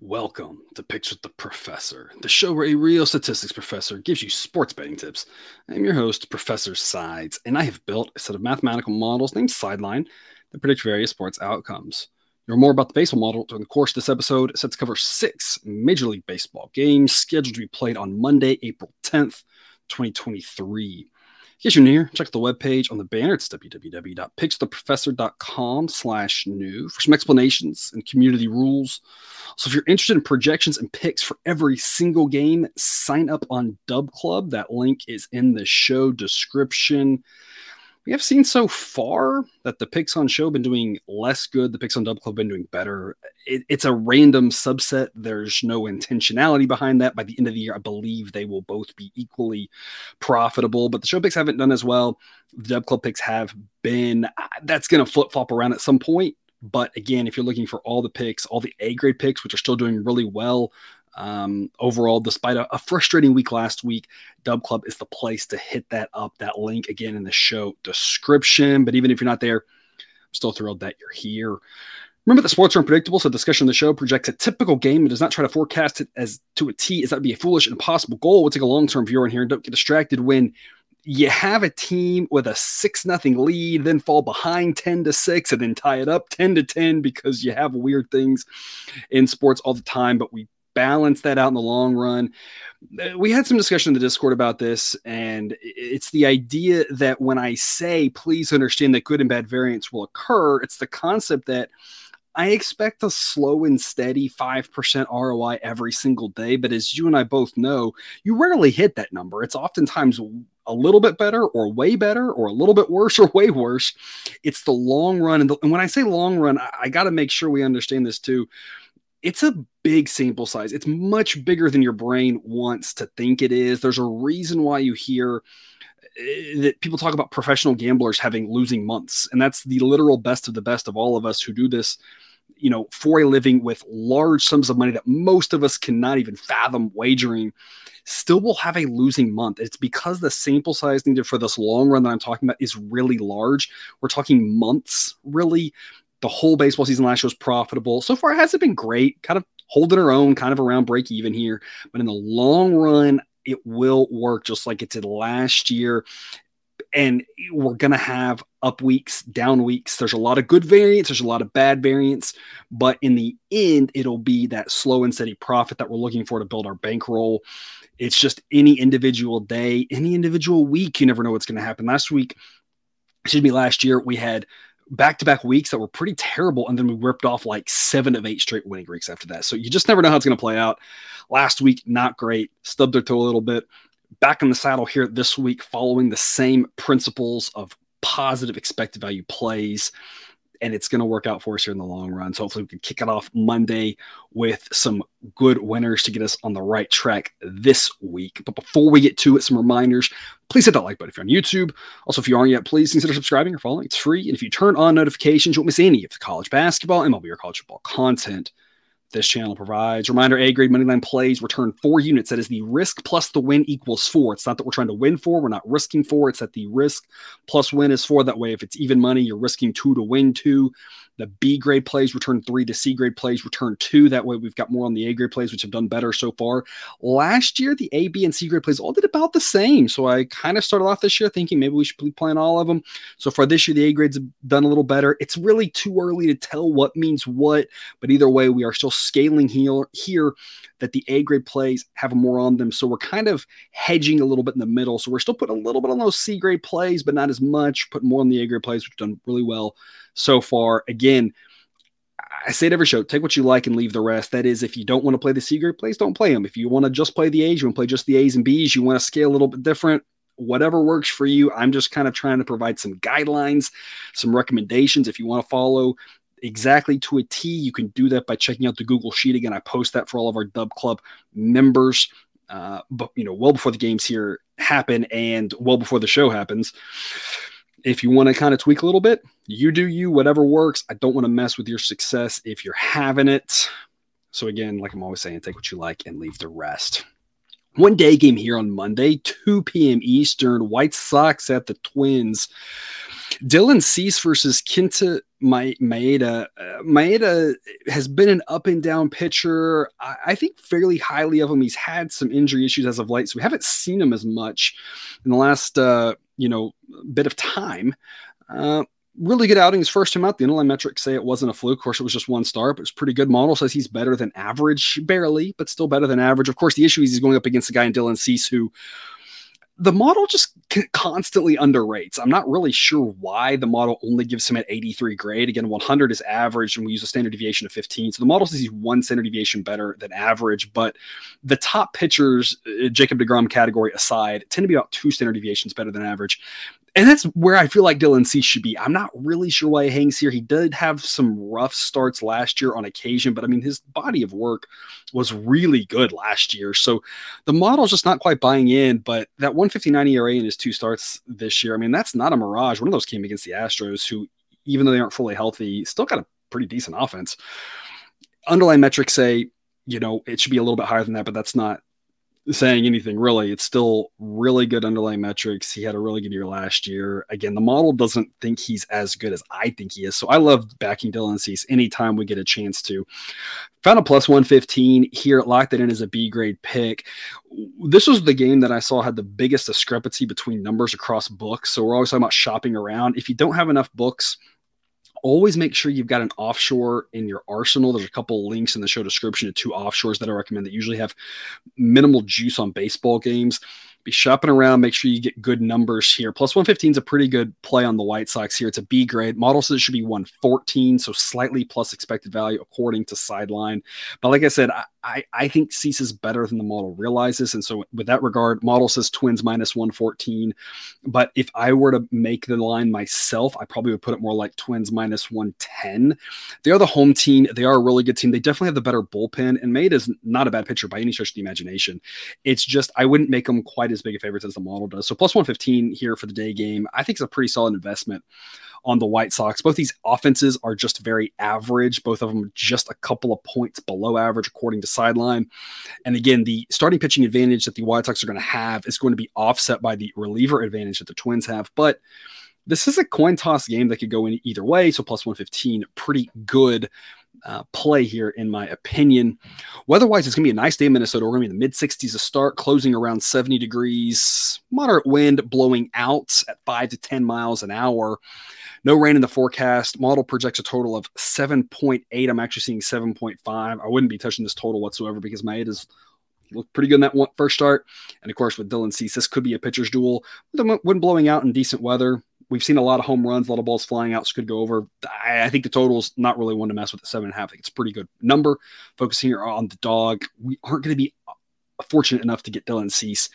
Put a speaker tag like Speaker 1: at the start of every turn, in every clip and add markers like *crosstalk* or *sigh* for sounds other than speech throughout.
Speaker 1: Welcome to Picks with the Professor, the show where a real statistics professor gives you sports betting tips. I'm your host, Professor Sides, and I have built a set of mathematical models named Sideline that predict various sports outcomes. You'll more about the baseball model during the course of this episode. It's set to cover six Major League Baseball games scheduled to be played on Monday, April 10th, 2023. In you're new here, check the webpage on the banner. It's www.pickstheprofessor.com slash new for some explanations and community rules. So if you're interested in projections and picks for every single game, sign up on Dub Club. That link is in the show description we have seen so far that the picks on show have been doing less good. The picks on Dub Club have been doing better. It, it's a random subset. There's no intentionality behind that. By the end of the year, I believe they will both be equally profitable. But the show picks haven't done as well. The Dub Club picks have been. Uh, that's going to flip flop around at some point. But again, if you're looking for all the picks, all the A grade picks, which are still doing really well, um, overall, despite a, a, frustrating week last week, Dub Club is the place to hit that up. That link again in the show description. But even if you're not there, I'm still thrilled that you're here. Remember that sports are unpredictable, so discussion of the show projects a typical game and does not try to forecast it as to a T, as that would be a foolish and impossible goal. We'll take a long-term viewer in here and don't get distracted when you have a team with a six nothing lead, then fall behind 10 to 6, and then tie it up 10 to 10 because you have weird things in sports all the time. But we balance that out in the long run. Uh, we had some discussion in the Discord about this, and it's the idea that when I say, please understand that good and bad variance will occur, it's the concept that I expect a slow and steady 5% ROI every single day. But as you and I both know, you rarely hit that number. It's oftentimes a little bit better or way better or a little bit worse or *laughs* way worse. It's the long run. And, the, and when I say long run, I, I got to make sure we understand this too it's a big sample size. It's much bigger than your brain wants to think it is. There's a reason why you hear eh, that people talk about professional gamblers having losing months, and that's the literal best of the best of all of us who do this, you know, for a living with large sums of money that most of us cannot even fathom wagering. Still will have a losing month. It's because the sample size needed for this long run that I'm talking about is really large. We're talking months, really the whole baseball season last year was profitable. So far, it hasn't been great, kind of holding her own, kind of around break even here. But in the long run, it will work just like it did last year. And we're going to have up weeks, down weeks. There's a lot of good variance, there's a lot of bad variance. But in the end, it'll be that slow and steady profit that we're looking for to build our bankroll. It's just any individual day, any individual week, you never know what's going to happen. Last week, excuse me, last year, we had back to back weeks that were pretty terrible. And then we ripped off like seven of eight straight winning weeks after that. So you just never know how it's going to play out. Last week, not great. Stubbed their toe a little bit. Back in the saddle here this week, following the same principles of positive expected value plays and it's going to work out for us here in the long run. So hopefully we can kick it off Monday with some good winners to get us on the right track this week. But before we get to it, some reminders. Please hit that like button if you're on YouTube. Also, if you aren't yet, please consider subscribing or following. It's free. And if you turn on notifications, you won't miss any of the college basketball, MLB, or college football content this channel provides. Reminder A grade moneyline plays return four units. That is the risk plus the win equals four. It's not that we're trying to win four. We're not risking four. It's that the risk plus win is four. That way, if it's even money, you're risking two to win two. The B grade plays return three. The C grade plays return two. That way, we've got more on the A grade plays, which have done better so far. Last year, the A, B, and C grade plays all did about the same. So I kind of started off this year thinking maybe we should be playing all of them. So far this year, the A grades have done a little better. It's really too early to tell what means what, but either way, we are still scaling here, here that the A grade plays have more on them. So we're kind of hedging a little bit in the middle. So we're still putting a little bit on those C grade plays, but not as much. Put more on the A grade plays, which have done really well so far. Again, I say it every show take what you like and leave the rest. That is, if you don't want to play the C grade plays, don't play them. If you want to just play the A's, you want to play just the A's and B's, you want to scale a little bit different, whatever works for you. I'm just kind of trying to provide some guidelines, some recommendations. If you want to follow exactly to a T, you can do that by checking out the Google Sheet. Again, I post that for all of our Dub Club members. Uh, but you know, well before the games here happen and well before the show happens if you want to kind of tweak a little bit, you do you, whatever works. I don't want to mess with your success if you're having it. So, again, like I'm always saying, take what you like and leave the rest. one day game here on Monday, 2 p.m. Eastern. White Sox at the Twins. Dylan Cease versus Kenta Maeda. Uh, Maeda has been an up and down pitcher. I, I, think fairly highly of him. He's had some injury issues as of late, so we haven't seen him as much in the last uh, you know bit of time. Uh, really good outing his first time out. The underlying metrics say it wasn't a fluke. Of course, it was just one star, but it's pretty good. Model says he's better than average, barely, but still better than average. Of course, the issue is he's going up against a guy in Dylan Cease who the model just constantly underrates. I'm not really sure why the model only gives him an 83 grade. Again, 100 is average, and we use a standard deviation of 15. So the model says he's one standard deviation better than average. But the top pitchers, uh, Jacob DeGrom category aside, tend to be about two standard deviations better than average and that's where I feel like Dylan Cease should be. I'm not really sure why he hangs here. He did have some rough starts last year on occasion, but I mean, his body of work was really good last year. So the model's just not quite buying in. But that 159 ERA in his two starts this year, I mean, that's not a mirage. One of those came against the Astros, who, even though they aren't fully healthy, still got a pretty decent offense. Underlying metrics say, you know, it should be a little bit higher than that, but that's not saying anything really. It's still really good underlying metrics. He had a really good year last year. Again, the model doesn't think he's as good as I think he is. So I love backing Dylan Cease anytime we get a chance to. Found a plus 115 here, locked it in as a B grade pick. This was the game that I saw had the biggest discrepancy between numbers across books. So we're always talking about shopping around. If you don't have enough books, always make sure you've got an offshore in your arsenal. There's a couple links in the show description to two offshores that I recommend that usually have minimal juice on baseball games be shopping around. Make sure you get good numbers here. Plus 115 is a pretty good play on the White Sox here. It's a B grade. Model says it should be 114, so slightly plus expected value according to Sideline. But like I said, I, I, I think Cease is better than the model realizes. And so, with that regard, model says Twins minus 114. But if I were to make the line myself, I probably would put it more like Twins minus 110. They are the home team. They are a really good team. They definitely have the better bullpen. And Maeda is not a bad pitcher by any stretch of the imagination. It's just, I wouldn't make them quite as big a favorites as the model does. So, plus 115 here for the day game, I think it's a pretty solid investment on the White Sox. Both these offenses are just very average. Both of them just a couple of points below average, according to Sideline. And again, the starting pitching advantage that the White Sox are going to have is going to be offset by the reliever advantage that the Twins have. But this is a coin toss game that could go in either way. So plus 115, pretty good uh, play here, in my opinion. Weather-wise, it's going to be a nice day in Minnesota. We're going to be in the mid 60s to start, closing around 70 degrees. Moderate wind blowing out at 5 to 10 miles an hour. No rain in the forecast. Model projects a total of 7.8. I'm actually seeing 7.5. I wouldn't be touching this total whatsoever because Maeda is looked pretty good in that one first start. And of course, with Dylan Cease, this could be a pitcher's duel. The wind blowing out in decent weather, we've seen a lot of home runs, a lot of balls flying out, so could go over. I, I think the total is not really one to mess with at seven and a half. I think it's a pretty good number. Focusing here on the dog, we aren't going to be fortunate enough to get Dylan Cease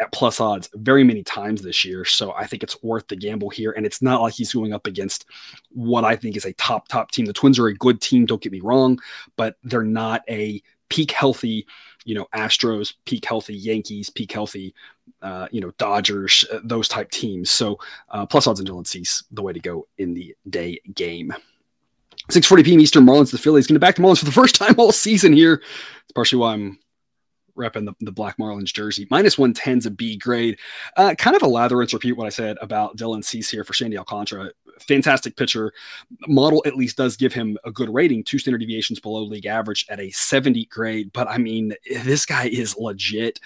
Speaker 1: at plus odds very many times this year. So I think it's worth the gamble here. And it's not like he's going up against what I think is a top, top team. The Twins are a good team, don't get me wrong, but they're not a peak healthy, you know, Astros, peak healthy Yankees, peak healthy uh, you know, Dodgers, uh, those type teams. So uh, plus odds and Dylan Cease, the way to go in the day game. 6:40 p.m. Eastern, Marlins the Phillies. Going to back to Marlins for the first *laughs* time all season here. It's partially why I'm repping the, the Black Marlins jersey. Minus 110 is a B grade. Uh, kind of a lather and repeat what I said about Dylan Cease here for Sandy Alcantara. Fantastic pitcher. Model at least does give him a good rating, two standard deviations below league average at a 70 grade. But I mean, this guy is legit.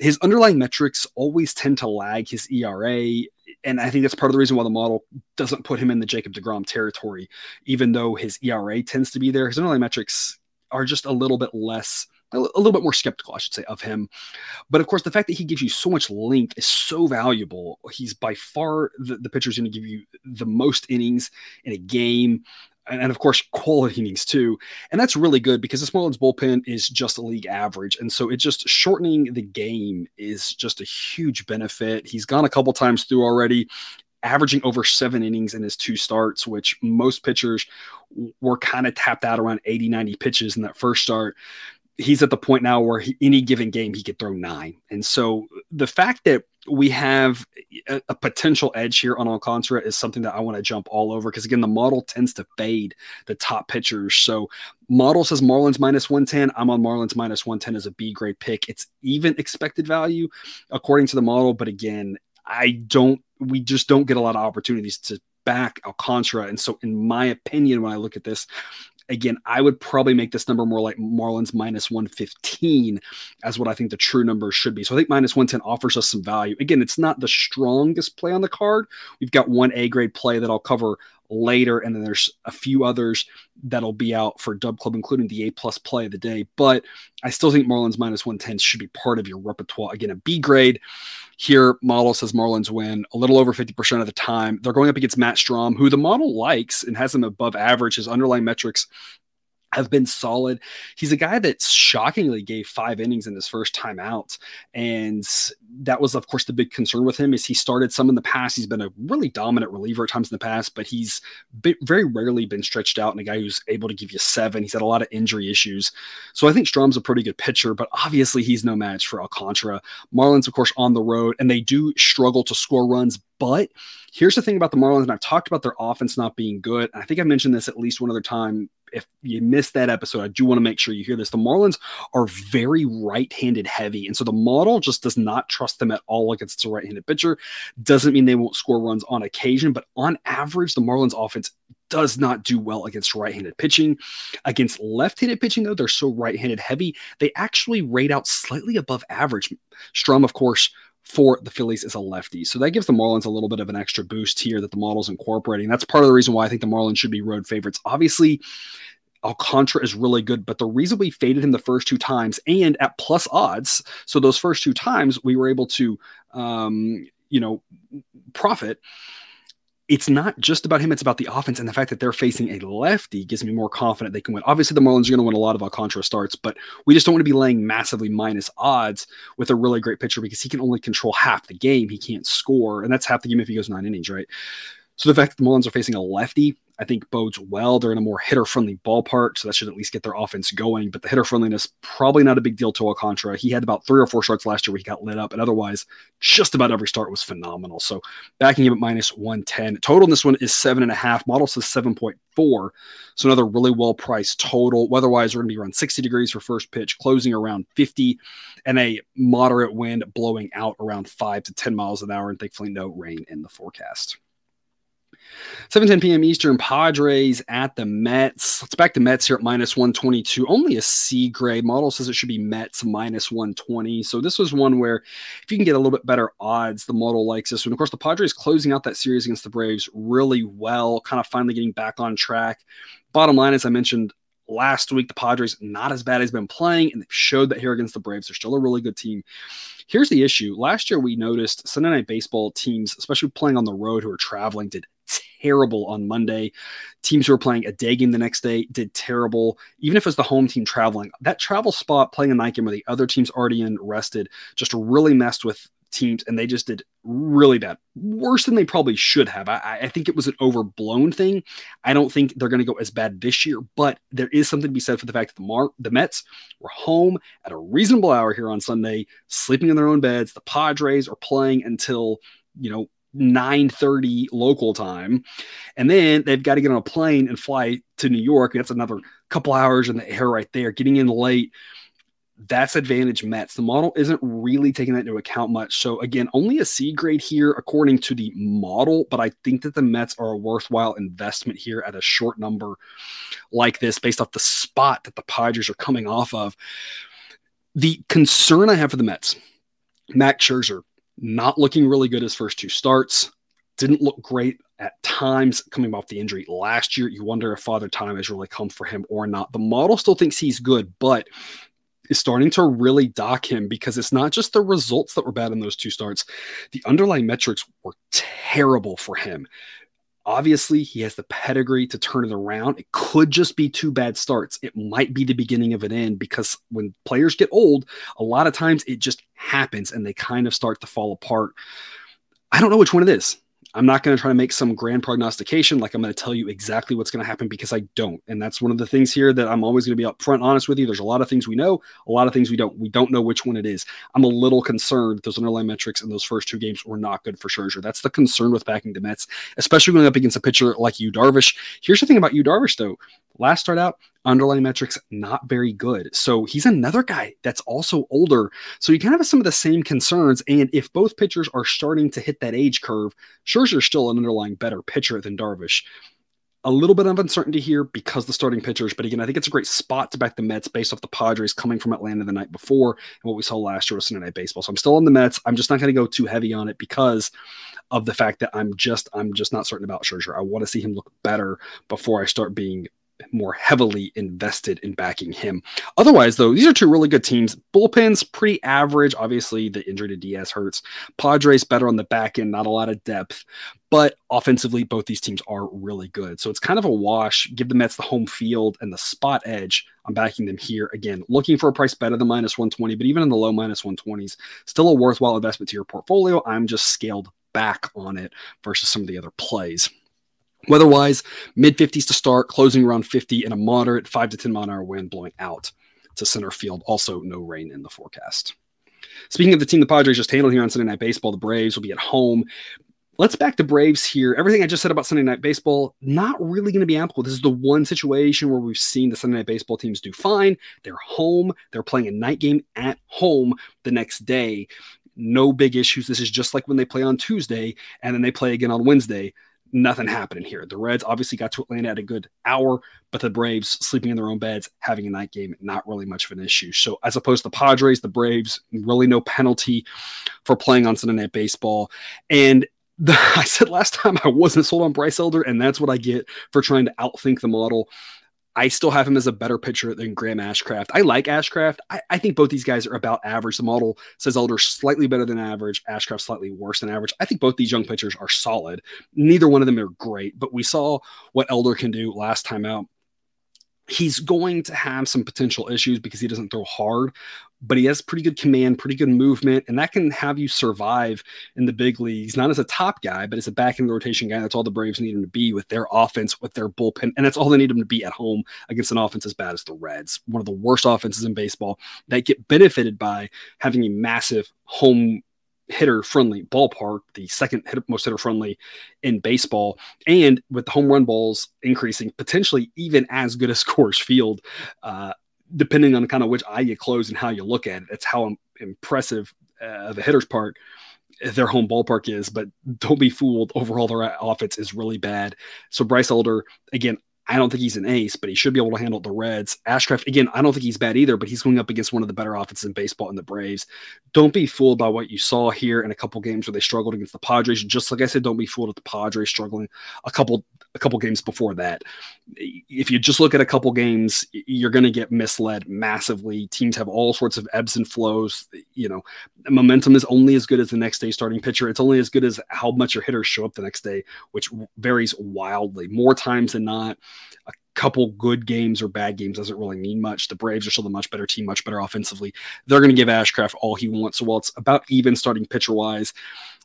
Speaker 1: His underlying metrics always tend to lag his ERA and I think that's part of the reason why the model doesn't put him in the Jacob DeGrom territory, even though his ERA tends to be there. His underlying metrics are just a little bit less a little bit more skeptical, I should say, of him. But of course, the fact that he gives you so much length is so valuable. He's by far the, the pitcher going to give you the most innings in a game. And, and, of course, quality innings too. And that's really good because the Marlins bullpen is just a league average. And so it just shortening the game is just a huge benefit. He's gone a couple times through already averaging over seven innings in his two starts, which most pitchers were kind of tapped out around 80, 90 pitches in that first start he's at the point now where he, any given game he could throw nine. And so the fact that we have a, a, potential edge here on Alcantara is something that I want to jump all over because again the model tends to fade the top pitchers. So model says Marlins minus 110. I'm on Marlins minus 110 as a B grade pick. It's even expected value according to the model, but again, I don't we just don't get a lot of opportunities to back Alcantara. And so in my opinion, when I look at this, again, I would probably make this number more like Marlins minus 115 as what I think the true number should be. So I think minus 110 offers us some value. Again, it's not the strongest play on the card. We've got one A grade play that I'll cover later, and then there's a few others that'll be out for Dub Club, including the A plus play of the day. But I still think Marlins minus 110 should be part of your repertoire. Again, a B grade. Here, model says Marlins win a little over 50% of the time. They're going up against Matt Strahm, who the model likes and has him above average. His underlying metrics have been solid. He's a guy that shockingly gave five innings in his first time out. And that was, of course, the big concern with him is he started some in the past. He's been a really dominant reliever at times in the past, but he's been, very rarely been stretched out and a guy who's able to give you seven. He's had a lot of injury issues. So I think Strahm's a pretty good pitcher, but obviously he's no match for Alcantara. Marlins, of course, on the road, and they do struggle to score runs, but here's the thing about the Marlins, and I've talked about their offense not being good. I think I mentioned this at least one other time if you missed that episode, I do want to make sure you hear this. The Marlins are very right handed heavy. And so the model just does not trust them at all against a right handed pitcher. Doesn't mean they won't score runs on occasion, but on average, the Marlins offense does not do well against right handed pitching. Against left handed pitching, though, they're so right handed heavy, they actually rate out slightly above average. Strahm, of course, for the Phillies is a lefty. So that gives the Marlins a little bit of an extra boost here that the model's incorporating. That's part of the reason why I think the Marlins should be road favorites. Obviously, Alcantara is really good, but the reason we faded him the first two times and at plus odds, so those first two times we were able to, um, you know, profit it's not just about him, it's about the offense. And the fact that they're facing a lefty gives me more confident they can win. Obviously, the Marlins are going to win a lot of Alcantara starts, but we just don't want to be laying massively minus odds with a really great pitcher because he can only control half the game. He can't score, and that's half the game if he goes nine innings, right? So the fact that the Marlins are facing a lefty I think bodes well. They're in a more hitter friendly ballpark, so that should at least get their offense going. But the hitter friendliness, probably not a big deal to Alcantara. He had about three or four starts last year where he got lit up, and otherwise, just about every start was phenomenal. So backing him at minus 110. Total in this one is seven and a half. Model says 7.4. So another really well priced total. Weatherwise, we're going to be around 60 degrees for first pitch, closing around 50, and a moderate wind blowing out around 5 to 10 miles an hour. And thankfully, no rain in the forecast. 7:10 p.m. Eastern. Padres at the Mets. Let's back to Mets here at minus 122. Only a C grade. Model says it should be Mets minus 120. So this was one where if you can get a little bit better odds, the model likes this one. Of course, the Padres closing out that series against the Braves really well, kind of finally getting back on track. Bottom line, as I mentioned last week, the Padres not as bad as been playing, and they've showed that here against the Braves. They're still a really good team. Here's the issue. Last year, we noticed Sunday night baseball teams, especially playing on the road who are traveling, did terrible on Monday. Teams who were playing a day game the next day did terrible. Even if it's the home team traveling, that travel spot playing a night game where the other team's already in rested just really messed with teams and they just did really bad worse than they probably should have I, I think it was an overblown thing i don't think they're going to go as bad this year but there is something to be said for the fact that the Mar- the mets were home at a reasonable hour here on sunday sleeping in their own beds the padres are playing until you know 9:30 local time. And then they've got to get on a plane and fly to New York. That's another couple hours in the air right there, getting in late. That's advantage Mets. The model isn't really taking that into account much. So again, only a C grade here according to the model, but I think that the Mets are a worthwhile investment here at a short number like this based off the spot that the Padres are coming off of. The concern I have for the Mets, Max Scherzer, not looking really good his first two starts. Didn't look great at times coming off the injury last year. You wonder if Father Time has really come for him or not. The model still thinks he's good, but is starting to really dock him because it's not just the results that were bad in those two starts. The underlying metrics were terrible for him. Obviously, he has the pedigree to turn it around. It could just be two bad starts. It might be the beginning of an end because when players get old, a lot of times it just happens and they kind of start to fall apart. I don't know which one it is. I'm not going to try to make some grand prognostication like I'm going to tell you exactly what's going to happen because I don't. And that's one of the things here that I'm always going to be upfront honest with you. There's a lot of things we know, a lot of things we don't. We don't know which one it is. I'm a little concerned those underlying metrics in those first two games were not good for Scherzer. That's the concern with backing the Mets, especially going up against a pitcher like Yu Darvish. Here's the thing about Yu Darvish, though. Last start out, underlying metrics not very good. So he's another guy that's also older. So you kind of have some of the same concerns. And if both pitchers are starting to hit that age curve, Scherzer's still an underlying better pitcher than Darvish. A little bit of uncertainty here because the starting pitchers, but again, I think it's a great spot to back the Mets based off the Padres coming from Atlanta the night before and what we saw last year with Sunday Night Baseball. So I'm still on the Mets. I'm just not going to go too heavy on it because of the fact that I'm just I'm just not certain about Scherzer. I want to see him look better before I start being more heavily invested in backing him. Otherwise, though, these are two really good teams. Bullpen's pretty average. Obviously, the injury to Diaz hurts. Padres better on the back end, not a lot of depth. But offensively, both these teams are really good. So it's kind of a wash. Give the Mets the home field and the spot edge. I'm backing them here. Again, looking for a price better than minus 120, but even in the low minus 120s, still a worthwhile investment to your portfolio. I'm just scaled back on it versus some of the other plays. Weather-wise, mid 50s to start, closing around 50 and a moderate 5 to 10 mile an hour wind blowing out to center field. Also, no rain in the forecast. Speaking of the team the Padres just handled here on Sunday Night Baseball, the Braves will be at home. Let's back to Braves here. Everything I just said about Sunday Night Baseball, not really going to be applicable. This is the one situation where we've seen the Sunday Night Baseball teams do fine. They're home. They're playing a night game at home the next day. No big issues. This is just like when they play on Tuesday and then they play again on Wednesday nothing happening here. The Reds obviously got to Atlanta at a good hour, but the Braves sleeping in their own beds, having a night game, not really much of an issue. So as opposed to the Padres, the Braves, really no penalty for playing on Sunday Night Baseball. And the, *laughs* I said last time I wasn't sold on Bryce Elder, and that's what I get for trying to outthink the model. I still have him as a better pitcher than Graham Ashcraft. I like Ashcraft. I, I, think both these guys are about average. The model says Elder slightly better than average, Ashcraft slightly worse than average. I think both these young pitchers are solid. Neither one of them are great, but we saw what Elder can do last time out he's going to have some potential issues because he doesn't throw hard, but he has pretty good command, pretty good movement, and that can have you survive in the big leagues, not as a top guy, but as a back end rotation guy. That's all the Braves need him to be with their offense, with their bullpen, and that's all they need him to be at home against an offense as bad as the Reds, one of the worst offenses in baseball that get benefited by having a massive home hitter friendly ballpark, the second hit, most hitter friendly in baseball, and with the home run balls increasing, potentially even as good as *laughs* Coors Field, uh, depending on kind of which eye you close and how you look at it. It's how impressive uh, the hitter's part their home ballpark is, but don't be fooled. Overall, their offense is really bad. So Bryce Elder, again, I don't think he's an ace, but he should be able to handle the Reds. Ashcraft, again, I don't think he's bad either, but he's going up against one of the better offenses in baseball in the Braves. Don't be fooled by what you saw here in a couple games where they struggled against the Padres. Just like I said, don't be fooled at the Padres struggling a couple a couple games before that. If you just look at a couple games, you're going to get misled massively. Teams have all sorts of ebbs and flows. You know, momentum is only as good as the next day starting pitcher. It's only as good as how much your hitters show up the next day, which varies wildly. More times than not, a couple good games or bad games doesn't really mean much. The Braves are still the much better team, much better offensively. They're going to give Ashcraft all he wants. So while it's about even starting pitcher wise,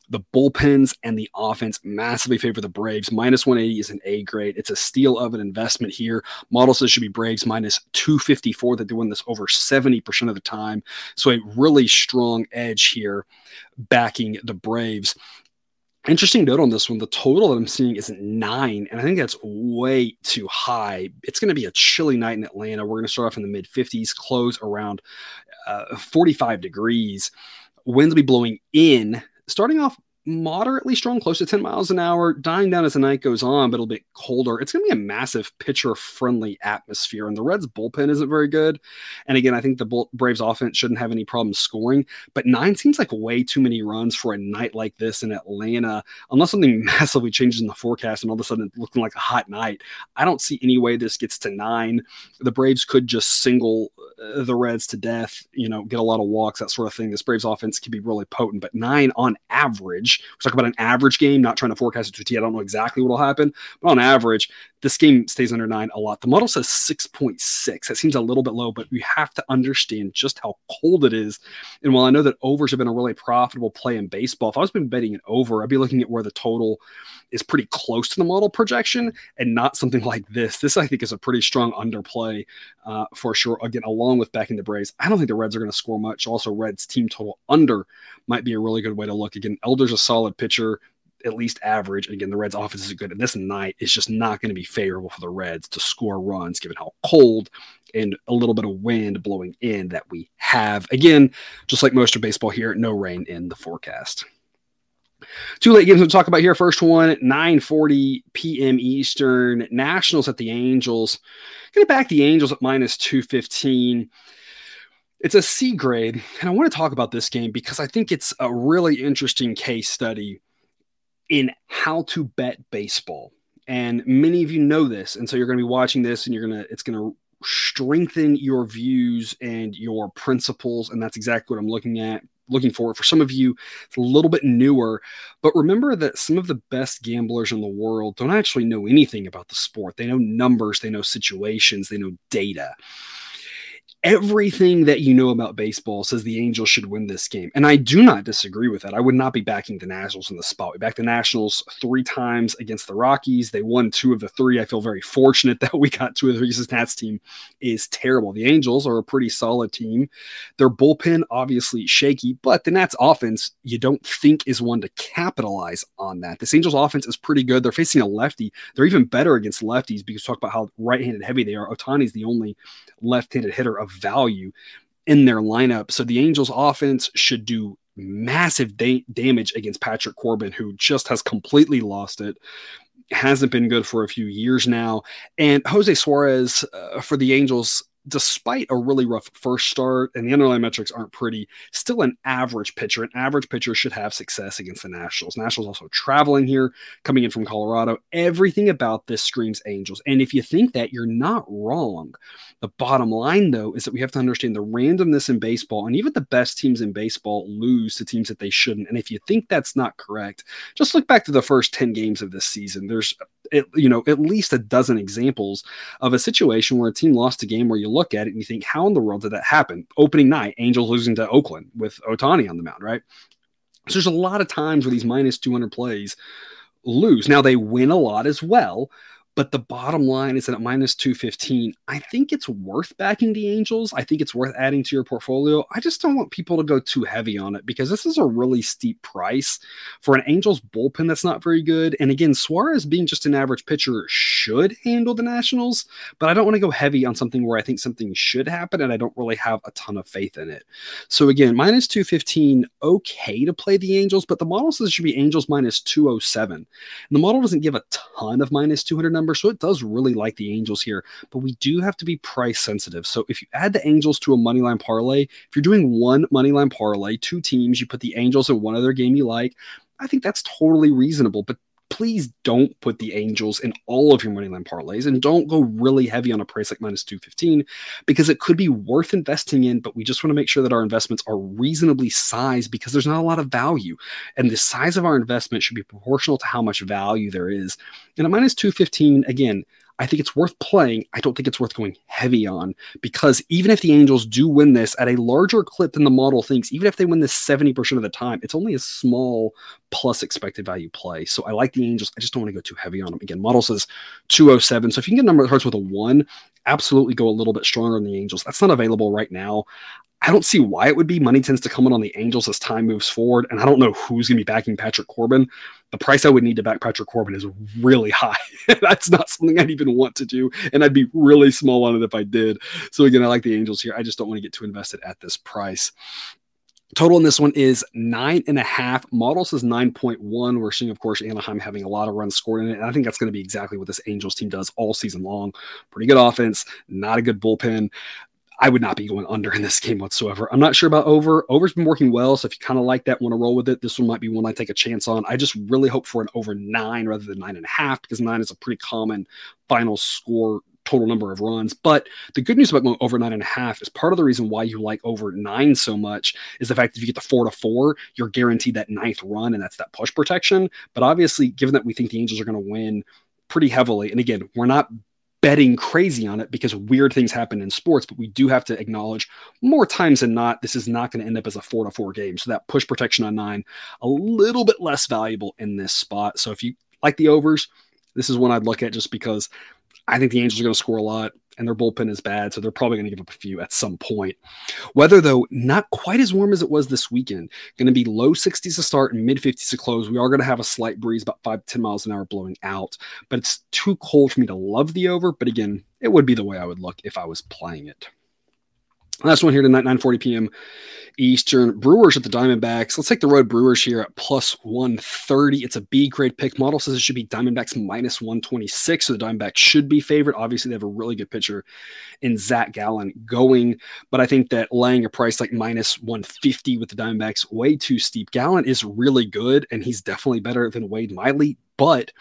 Speaker 1: the bullpens and the offense massively favor the Braves. Minus 180 is an A grade. It's a steal of an investment here. Model says should be Braves minus 254 that they win this over 70% of the time. So a really strong edge here backing the Braves. Interesting note on this one the total that I'm seeing is nine, and I think that's way too high. It's going to be a chilly night in Atlanta. We're going to start off in the mid 50s, close around uh, 45 degrees. Winds will be blowing in starting off moderately strong, close to 10 miles an hour, dying down as the night goes on, but it'll be colder. It's going to be a massive pitcher friendly atmosphere. And the Reds bullpen isn't very good. And again, I think the Braves offense shouldn't have any problem scoring, but nine seems like way too many runs for a night like this in Atlanta. Unless something *laughs* massively changes in the forecast and all of a sudden it's looking like a hot night, I don't see any way this gets to nine. The Braves could just single the Reds to death, you know, get a lot of walks, that sort of thing. This Braves offense can be really potent, but nine on average, we're talking about an average game, not trying to forecast it to a T. I don't know exactly what will happen, but on average, This game stays under nine a lot. The model says 6.6. That seems a little bit low, but you have to understand just how cold it is. And while I know that overs have been a really profitable play in baseball, if I was been betting an over, I'd be looking at where the total is pretty close to the model projection and not something like this. This, I think, is a pretty strong underplay uh, for sure. Again, along with backing the Braves, I don't think the Reds are going to score much. Also, Reds team total under might be a really good way to look. Again, Elder's a solid pitcher at least average. And again, the Reds' offense is good. And this night is just not going to be favorable for the Reds to score runs, given how cold and a little bit of wind blowing in that we have. Again, just like most of baseball here, no rain in the forecast. Two late games to talk about here. First one, 9:40 p.m. Eastern. Nationals at the Angels. Gonna back the Angels at minus 215. It's a C grade, and I want to talk about this game because I think it's a really interesting case study in how to bet baseball. And many of you know this, and so you're going to be watching this, and you're gonna it's going to strengthen your views and your principles, and that's exactly what I'm looking at looking for. For some of you, it's a little bit newer, but remember that some of the best gamblers in the world don't actually know anything about the sport. They know numbers, they know situations, they know data everything that you know about baseball says the Angels should win this game. And I do not disagree with that. I would not be backing the Nationals in the spot. We backed the Nationals three times against the Rockies. They won two of the three. I feel very fortunate *laughs* that we got two of the three. This Nats team is terrible. The Angels are a pretty solid team. Their bullpen, obviously shaky, but the Nats offense, you don't think is one to capitalize on that. This Angels offense is pretty good. They're facing a lefty. They're even better against lefties because talk about how right handed heavy they are. Ohtani's the only left handed hitter of value in their lineup. So the Angels offense should do massive da- damage against Patrick Corbin, who just has completely lost it. Hasn't been good for a few years now. And Jose Suarez uh, for the Angels despite a really rough first start and the underlying metrics aren't pretty, still an average pitcher. An average pitcher should have success against the Nationals. Nationals also traveling here, coming in from Colorado. Everything about this screams Angels. And if you think that, you're not wrong. The bottom line, though, is that we have to understand the randomness in baseball, and even the best teams in baseball lose to teams that they shouldn't. And if you think that's not correct, just look back to the first 10 games of this season. There's you know at least a dozen examples of a situation where a team lost a game where you look at it and you think how in the world did that happen? Opening night angels losing to oakland with Ohtani on the mound right? So there's a lot of times where these minus 200 plays lose. Now they win a lot as well but the bottom line is that at minus 215, I think it's worth backing the Angels. I think it's worth adding to your portfolio. I just don't want people to go too heavy on it because this is a really steep price for an Angels bullpen that's not very good. And again, Suarez being just an average pitcher should handle the Nationals, but I don't want to go heavy on something where I think something should happen and I don't really have a ton of faith in it. So again, minus 215, okay to play the Angels, but the model says it should be Angels minus 207. And the model doesn't give a ton of minus 200 numbers number. So it does really like the Angels here, but we do have to be price sensitive. So if you add the Angels to a money line parlay, if you're doing one money line parlay, two teams, you put the Angels in one other game you like, I think that's totally reasonable. But please don't put the Angels in all of your moneyline parlays and don't go really heavy on a price like minus 215 because it could be worth investing in, but we just want to make sure that our investments are reasonably sized because there's not a lot of value. And the size of our investment should be proportional to how much value there is. And at minus 215, again, I think it's worth playing. I don't think it's worth going heavy on because even if the Angels do win this at a larger clip than the model thinks, even if they win this 70% of the time, it's only a small plus expected value play. So I like the Angels. I just don't want to go too heavy on them. Again, model says 207. So if you can get a number that starts with a one, absolutely go a little bit stronger on the Angels. That's not available right now. I don't see why it would be. Money tends to come in on the Angels as time moves forward, and I don't know who's going to be backing Patrick Corbin. The price I would need to back Patrick Corbin is really high. *laughs* That's not something I'd even want to do, and I'd be really small on it if I did. So again, I like the Angels here. I just don't want to get too invested at this price. Total in this one is nine and a half. Model says 9.1. We're seeing, of course, Anaheim having a lot of runs scored in it. And I think that's going to be exactly what this Angels team does all season long. Pretty good offense, not a good bullpen. I would not be going under in this game whatsoever. I'm not sure about over. Over's been working well, so if you kind of like that, want to roll with it, this one might be one I take a chance on. I just really hope for an over nine rather than nine and a half because nine is a pretty common final score total number of runs. But the good news about going over nine and a half is part of the reason why you like over nine so much is the fact that if you get the four to four, you're guaranteed that ninth run, and that's that push protection. But obviously, given that we think the Angels are going to win pretty heavily. And again, we're not betting crazy on it because weird things happen in sports, but we do have to acknowledge more times than not, this is not going to end up as a four to four game. So that push protection on nine, a little bit less valuable in this spot. So if you like the overs, this is one I'd look at just because I think the Angels are going to score a lot and their bullpen is bad, so they're probably going to give up a few at some point. Weather, though, not quite as warm as it was this weekend. Going to be low 60s to start and mid 50s to close. We are going to have a slight breeze, about 5 to 10 miles an hour blowing out, but it's too cold for me to love the over. But again, it would be the way I would look if I was playing it. Last one here tonight, 9:40 p.m. Eastern. Brewers at the Diamondbacks. Let's take the road Brewers here at plus 130. It's a B grade pick. Model says it should be Diamondbacks minus 126. So the Diamondbacks should be favored. Obviously, they have a really good pitcher in Zach Gallen going, but I think that laying a price like minus 150 with the Diamondbacks way too steep. Gallen is really good, and he's definitely better than Wade Miley, but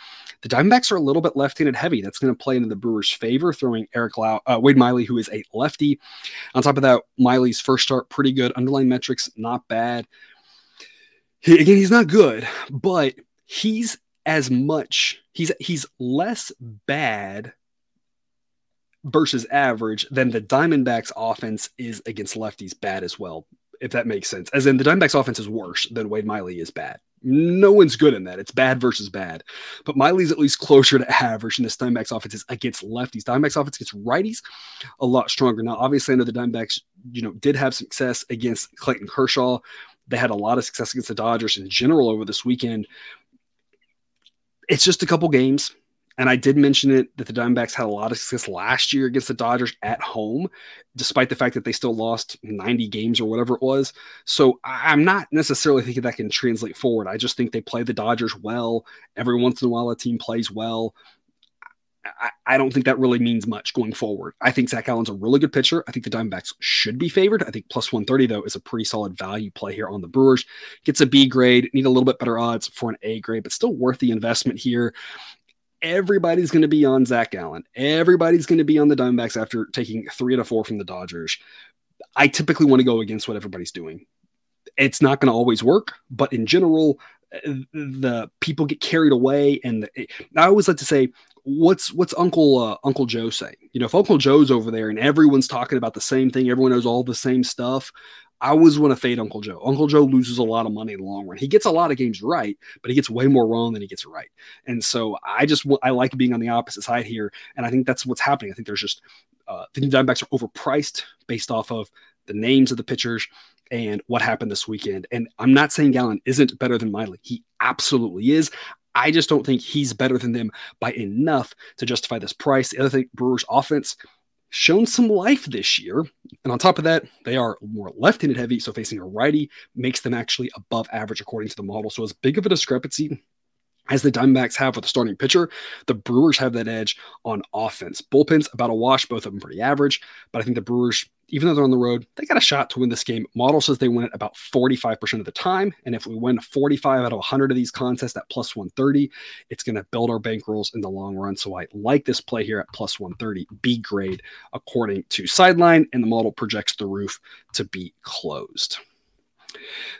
Speaker 1: the Diamondbacks are a little bit left-handed heavy. That's going to play into the Brewers' favor, throwing Eric Lau, uh, Wade Miley, who is a lefty. On top of that, Miley's first start pretty good. Underlying metrics not bad. He, again, he's not good, but he's as much. He's he's less bad versus average than the Diamondbacks' offense is against lefties bad as well. If that makes sense, as in the Diamondbacks' offense is worse than Wade Miley is bad. No one's good in that. It's bad versus bad. But Miley's at least closer to *laughs* average in this Diamondbacks offense is against lefties. Diamondbacks offense gets righties a lot stronger. Now, obviously, I know the Diamondbacks, you know, did have success against Clayton Kershaw. They had a lot of success against the Dodgers in general over this weekend. It's just a couple games. And I did mention it that the Diamondbacks had a lot of success last year against the Dodgers at home, despite the fact that they still lost 90 games or whatever it was. So I'm not necessarily thinking that can translate forward. I just think they play the Dodgers well. Every once in a while, a team plays well. I, I don't think that really means much going forward. I think Zach Gallen's a really good pitcher. I think the Diamondbacks should be favored. I think plus 130, though, is a pretty solid value play here on the Brewers. Gets a B grade, need a little bit better odds for an A grade, but still worth the investment here everybody's going to be on Zach Gallen. Everybody's going to be on the Diamondbacks after taking three out of four from the Dodgers. I typically want to go against what everybody's doing. It's not going to always work, but in general, the people get carried away. And the, I always like to say, what's what's Uncle uh, Uncle Joe saying? You know, if Uncle Joe's over there and everyone's talking about the same thing, everyone knows all the same stuff. I always want to fade Uncle Joe. Uncle Joe loses a lot of money in the long run. He gets a lot of games right, but he gets way more wrong than he gets right. And so I just I like being on the opposite side here, and I think that's what's happening. I think there's just uh, the Diamondbacks are overpriced based off of the names of the pitchers and what happened this weekend. And I'm not saying Gallen isn't better than Miley. He absolutely is. I just don't think he's better than them by enough to justify this price. The other thing, Brewers offense shown some life this year. And on top of that, they are more left handed heavy. So facing a righty makes them actually above average according to the model. So as big of a discrepancy as the Diamondbacks have with the starting pitcher, the Brewers have that edge on offense. Bullpens about a wash, both of them pretty average, but I think the Brewers, even though they're on the road, they got a shot to win this game. Model says they win it about 45% of the time, and if we win 45 out of 100 of these contests at plus 130, it's going to build our bankrolls in the long run. So I like this play here at plus 130, B grade, according to Sideline, and the model projects the roof to be closed.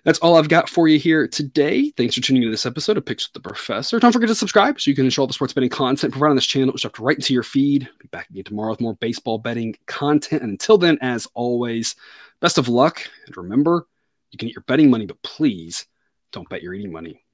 Speaker 1: That's all I've got for you here today. Thanks for tuning into this episode of Picks with the Professor. Don't forget to subscribe so you can ensure all the sports betting content provided on this channel is dropped right into your feed. Be back again tomorrow with more baseball betting content. And until then, as always, best of luck. And remember, you can get your betting money, but please don't bet your eating money.